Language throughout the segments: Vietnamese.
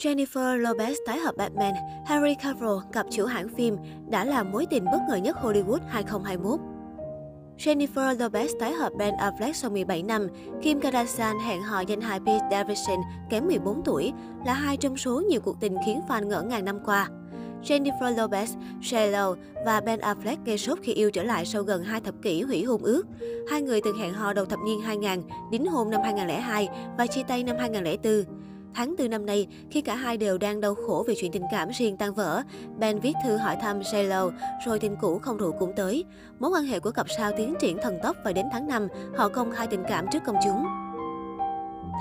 Jennifer Lopez tái hợp Batman, Harry Cavill, cặp chủ hãng phim, đã là mối tình bất ngờ nhất Hollywood 2021. Jennifer Lopez tái hợp Ben Affleck sau 17 năm, Kim Kardashian hẹn hò danh hài Pete Davidson kém 14 tuổi, là hai trong số nhiều cuộc tình khiến fan ngỡ ngàng năm qua. Jennifer Lopez, J-Lo và Ben Affleck gây sốt khi yêu trở lại sau gần hai thập kỷ hủy hôn ước. Hai người từng hẹn hò đầu thập niên 2000, đính hôn năm 2002 và chia tay năm 2004. Tháng 4 năm nay, khi cả hai đều đang đau khổ vì chuyện tình cảm riêng tan vỡ, Ben viết thư hỏi thăm J-Lo, rồi tình cũ không rượu cũng tới. Mối quan hệ của cặp sao tiến triển thần tốc và đến tháng 5, họ công khai tình cảm trước công chúng.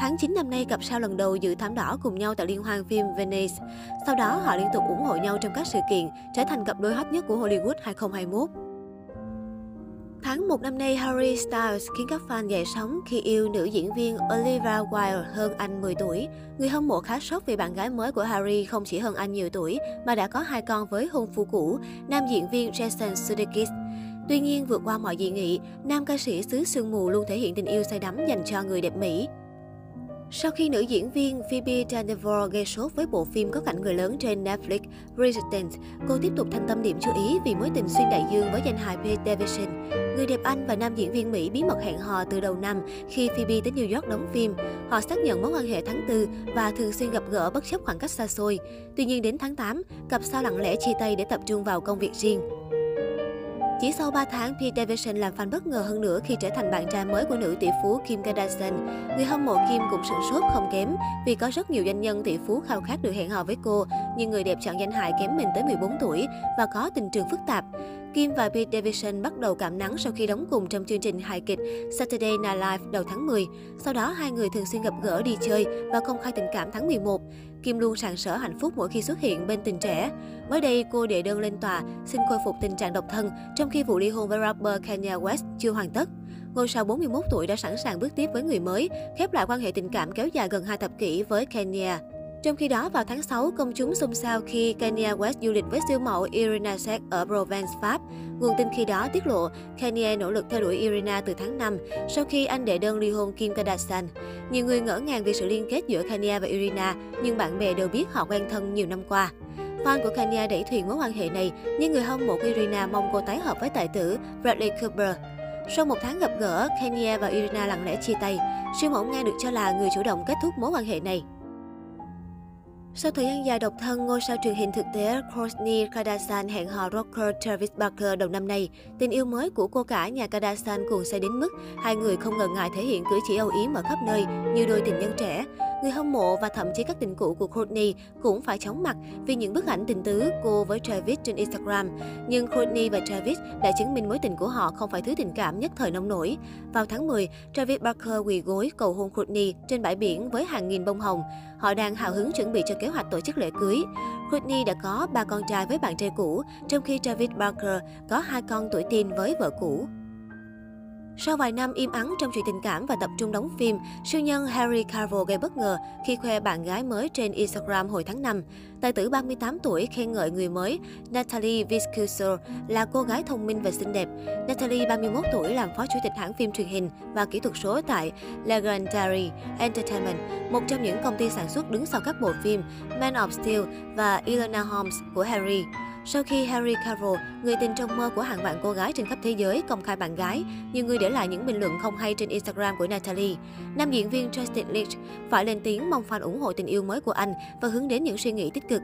Tháng 9 năm nay, cặp sao lần đầu dự thảm đỏ cùng nhau tại liên hoan phim Venice. Sau đó, họ liên tục ủng hộ nhau trong các sự kiện, trở thành cặp đôi hot nhất của Hollywood 2021. Tháng 1 năm nay, Harry Styles khiến các fan dậy sóng khi yêu nữ diễn viên Olivia Wilde hơn anh 10 tuổi. Người hâm mộ khá sốc vì bạn gái mới của Harry không chỉ hơn anh nhiều tuổi mà đã có hai con với hôn phu cũ, nam diễn viên Jason Sudeikis. Tuy nhiên, vượt qua mọi dị nghị, nam ca sĩ xứ sương mù luôn thể hiện tình yêu say đắm dành cho người đẹp Mỹ. Sau khi nữ diễn viên Phoebe Dynevor gây sốt với bộ phim có cảnh người lớn trên Netflix Resistance, cô tiếp tục thanh tâm điểm chú ý vì mối tình xuyên đại dương với danh hài Pete Davidson. Người đẹp Anh và nam diễn viên Mỹ bí mật hẹn hò từ đầu năm khi Phoebe tới New York đóng phim. Họ xác nhận mối quan hệ tháng 4 và thường xuyên gặp gỡ bất chấp khoảng cách xa xôi. Tuy nhiên đến tháng 8, cặp sao lặng lẽ chia tay để tập trung vào công việc riêng. Chỉ sau 3 tháng, Pete Davidson làm fan bất ngờ hơn nữa khi trở thành bạn trai mới của nữ tỷ phú Kim Kardashian. Người hâm mộ Kim cũng sửng sốt không kém vì có rất nhiều doanh nhân tỷ phú khao khát được hẹn hò với cô, nhưng người đẹp chọn danh hài kém mình tới 14 tuổi và có tình trường phức tạp. Kim và Pete Davidson bắt đầu cảm nắng sau khi đóng cùng trong chương trình hài kịch Saturday Night Live đầu tháng 10. Sau đó, hai người thường xuyên gặp gỡ đi chơi và công khai tình cảm tháng 11. Kim luôn sàng sỡ hạnh phúc mỗi khi xuất hiện bên tình trẻ. Mới đây, cô đệ đơn lên tòa xin khôi phục tình trạng độc thân, trong khi vụ ly hôn với rapper Kanye West chưa hoàn tất. Ngôi sao 41 tuổi đã sẵn sàng bước tiếp với người mới, khép lại quan hệ tình cảm kéo dài gần hai thập kỷ với Kanye. Trong khi đó, vào tháng 6, công chúng xôn xao khi Kanye West du lịch với siêu mẫu Irina Shayk ở Provence, Pháp. Nguồn tin khi đó tiết lộ Kanye nỗ lực theo đuổi Irina từ tháng 5 sau khi anh đệ đơn ly hôn Kim Kardashian. Nhiều người ngỡ ngàng vì sự liên kết giữa Kanye và Irina, nhưng bạn bè đều biết họ quen thân nhiều năm qua. Fan của Kanye đẩy thuyền mối quan hệ này, nhưng người hâm mộ của Irina mong cô tái hợp với tài tử Bradley Cooper. Sau một tháng gặp gỡ, Kanye và Irina lặng lẽ chia tay. Siêu mẫu Nga được cho là người chủ động kết thúc mối quan hệ này. Sau thời gian dài độc thân, ngôi sao truyền hình thực tế Kourtney Kardashian hẹn hò rocker Travis Barker đầu năm nay. Tình yêu mới của cô cả nhà Kardashian cuồng say đến mức hai người không ngần ngại thể hiện cử chỉ âu yếm ở khắp nơi như đôi tình nhân trẻ. Người hâm mộ và thậm chí các tình cũ của Courtney cũng phải chóng mặt vì những bức ảnh tình tứ cô với Travis trên Instagram. Nhưng Courtney và Travis đã chứng minh mối tình của họ không phải thứ tình cảm nhất thời nông nổi. Vào tháng 10, Travis Barker quỳ gối cầu hôn Courtney trên bãi biển với hàng nghìn bông hồng. Họ đang hào hứng chuẩn bị cho kế hoạch tổ chức lễ cưới. Courtney đã có ba con trai với bạn trai cũ, trong khi Travis Barker có hai con tuổi teen với vợ cũ. Sau vài năm im ắng trong chuyện tình cảm và tập trung đóng phim, siêu nhân Harry Cavill gây bất ngờ khi khoe bạn gái mới trên Instagram hồi tháng 5. Tài tử 38 tuổi khen ngợi người mới Natalie Viscuso là cô gái thông minh và xinh đẹp. Natalie 31 tuổi làm phó chủ tịch hãng phim truyền hình và kỹ thuật số tại Legendary Entertainment, một trong những công ty sản xuất đứng sau các bộ phim Man of Steel và Elena Holmes của Harry. Sau khi Harry Cavill, người tình trong mơ của hàng vạn cô gái trên khắp thế giới, công khai bạn gái, nhiều người để lại những bình luận không hay trên Instagram của Natalie. Nam diễn viên Justin Leach phải lên tiếng mong fan ủng hộ tình yêu mới của anh và hướng đến những suy nghĩ tích cực.